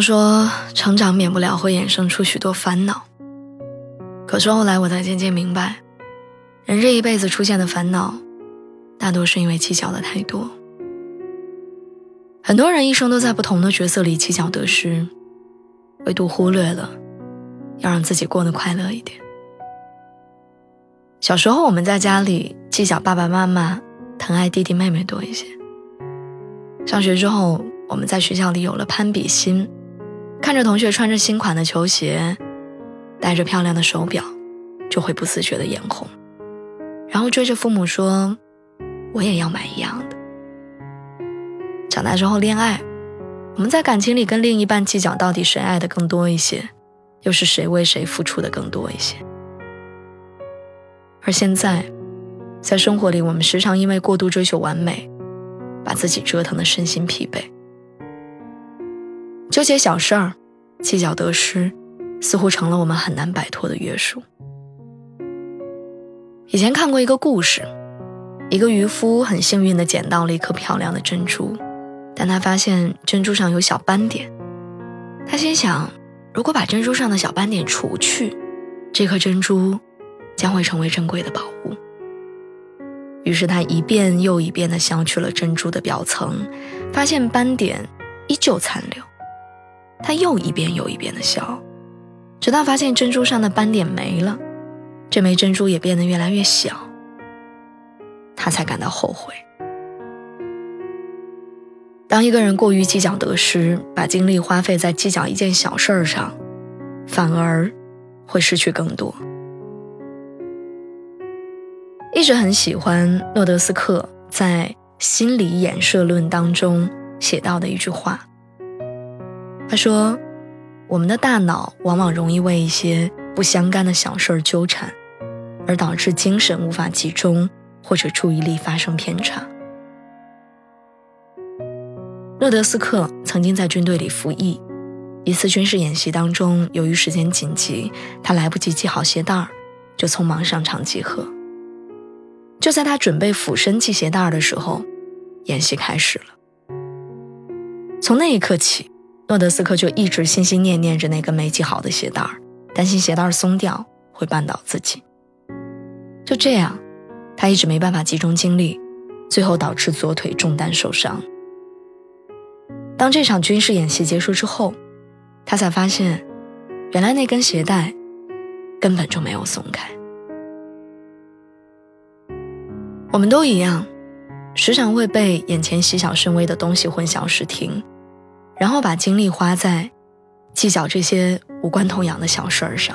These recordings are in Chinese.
常说，成长免不了会衍生出许多烦恼。可是后来我才渐渐明白，人这一辈子出现的烦恼，大多是因为计较的太多。很多人一生都在不同的角色里计较得失，唯独忽略了要让自己过得快乐一点。小时候我们在家里计较爸爸妈妈疼爱弟弟妹妹多一些，上学之后。我们在学校里有了攀比心，看着同学穿着新款的球鞋，戴着漂亮的手表，就会不自觉的眼红，然后追着父母说：“我也要买一样的。”长大之后恋爱，我们在感情里跟另一半计较到底谁爱的更多一些，又是谁为谁付出的更多一些。而现在，在生活里，我们时常因为过度追求完美，把自己折腾的身心疲惫。纠结小事儿，计较得失，似乎成了我们很难摆脱的约束。以前看过一个故事，一个渔夫很幸运地捡到了一颗漂亮的珍珠，但他发现珍珠上有小斑点。他心想，如果把珍珠上的小斑点除去，这颗珍珠将会成为珍贵的宝物。于是他一遍又一遍地削去了珍珠的表层，发现斑点依旧残留。他又一遍又一遍的笑，直到发现珍珠上的斑点没了，这枚珍珠也变得越来越小，他才感到后悔。当一个人过于计较得失，把精力花费在计较一件小事儿上，反而会失去更多。一直很喜欢诺德斯克在《心理演射论》当中写到的一句话。他说：“我们的大脑往往容易为一些不相干的小事儿纠缠，而导致精神无法集中或者注意力发生偏差。”诺德斯克曾经在军队里服役，一次军事演习当中，由于时间紧急，他来不及系好鞋带儿，就匆忙上场集合。就在他准备俯身系鞋带儿的时候，演习开始了。从那一刻起。诺德斯克就一直心心念念着那根没系好的鞋带儿，担心鞋带儿松掉会绊倒自己。就这样，他一直没办法集中精力，最后导致左腿中弹受伤。当这场军事演习结束之后，他才发现，原来那根鞋带根本就没有松开。我们都一样，时常会被眼前细小甚微的东西混淆视听。然后把精力花在计较这些无关痛痒的小事儿上，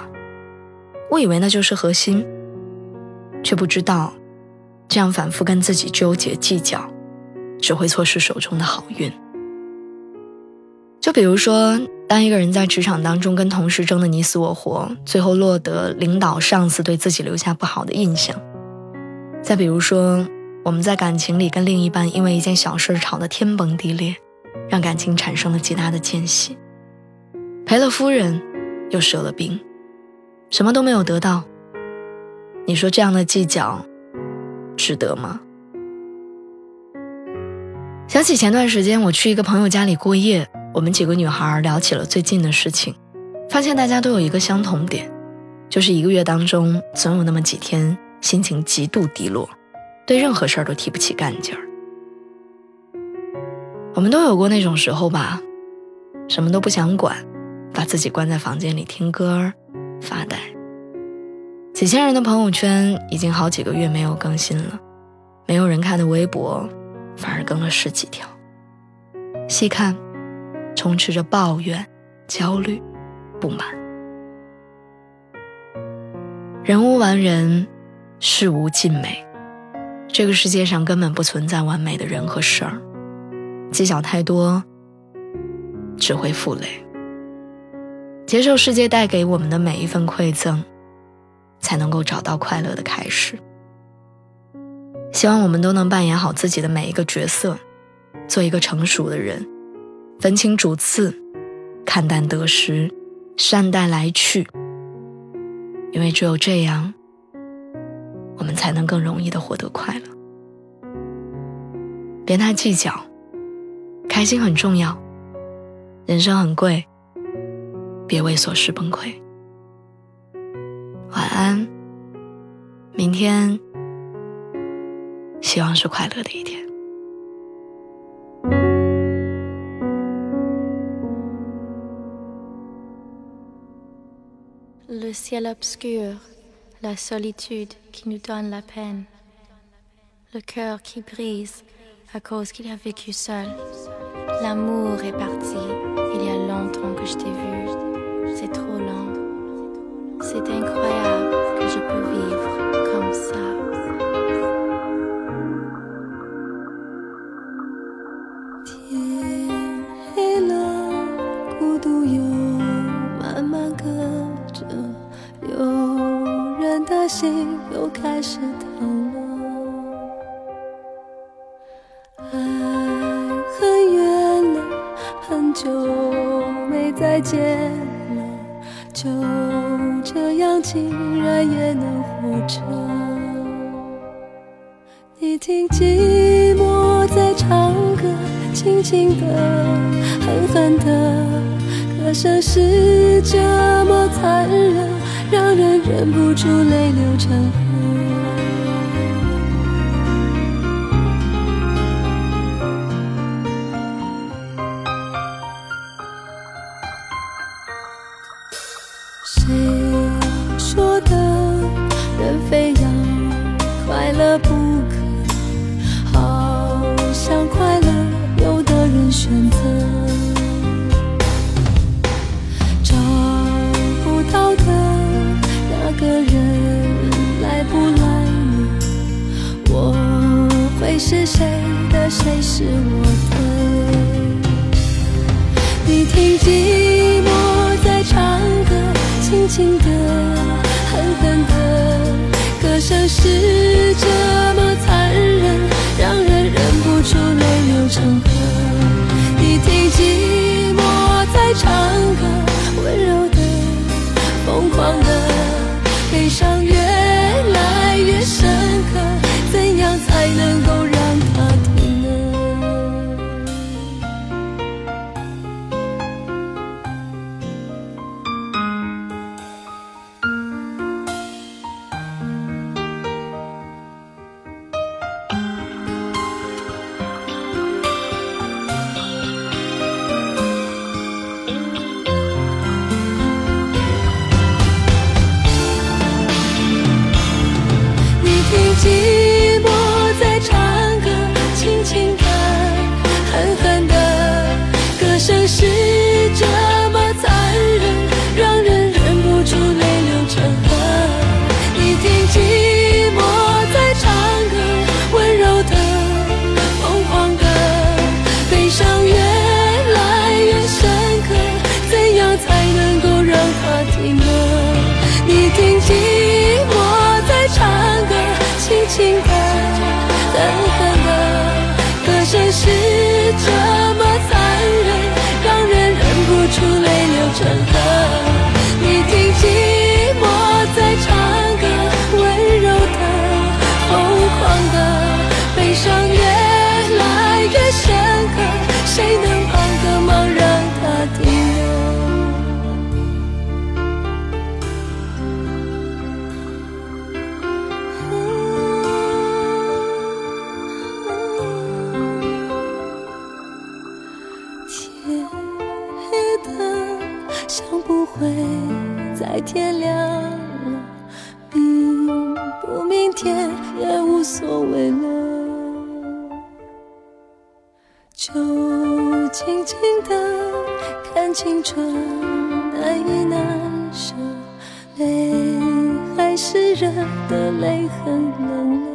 我以为那就是核心，却不知道，这样反复跟自己纠结计较，只会错失手中的好运。就比如说，当一个人在职场当中跟同事争得你死我活，最后落得领导上司对自己留下不好的印象；再比如说，我们在感情里跟另一半因为一件小事吵得天崩地裂。让感情产生了极大的间隙，赔了夫人，又折了兵，什么都没有得到。你说这样的计较，值得吗？想起前段时间我去一个朋友家里过夜，我们几个女孩聊起了最近的事情，发现大家都有一个相同点，就是一个月当中总有那么几天心情极度低落，对任何事儿都提不起干劲儿。我们都有过那种时候吧，什么都不想管，把自己关在房间里听歌发呆。几千人的朋友圈已经好几个月没有更新了，没有人看的微博反而更了十几条。细看，充斥着抱怨、焦虑、不满。人无完人，事无尽美，这个世界上根本不存在完美的人和事儿。计较太多，只会负累。接受世界带给我们的每一份馈赠，才能够找到快乐的开始。希望我们都能扮演好自己的每一个角色，做一个成熟的人，分清主次，看淡得失，善待来去。因为只有这样，我们才能更容易的获得快乐。别太计较，开心很重要，人生很贵，别为琐事崩溃。晚安，明天。希望是快乐的一天。Le ciel obscur, la solitude qui nous donne la peine, le cœur qui brise à cause qu'il a vécu seul. L'amour est parti, il y a longtemps que je t'ai vu, c'est trop lent. C'est incroyable 再见了，就这样竟然也能活着。你听寂寞在唱歌，轻轻的，狠狠的，歌声是这么残忍。让人忍不住泪流成河。谁说的人非要快乐不可？好像快乐，有的人选择找不到的那。个人来不来呢？我会是谁的？谁是我的？你听寂寞在唱歌，轻轻的，狠狠的，歌声是这也也无所谓了，就静静的看青春难以难舍，泪还是热的，泪很冷了。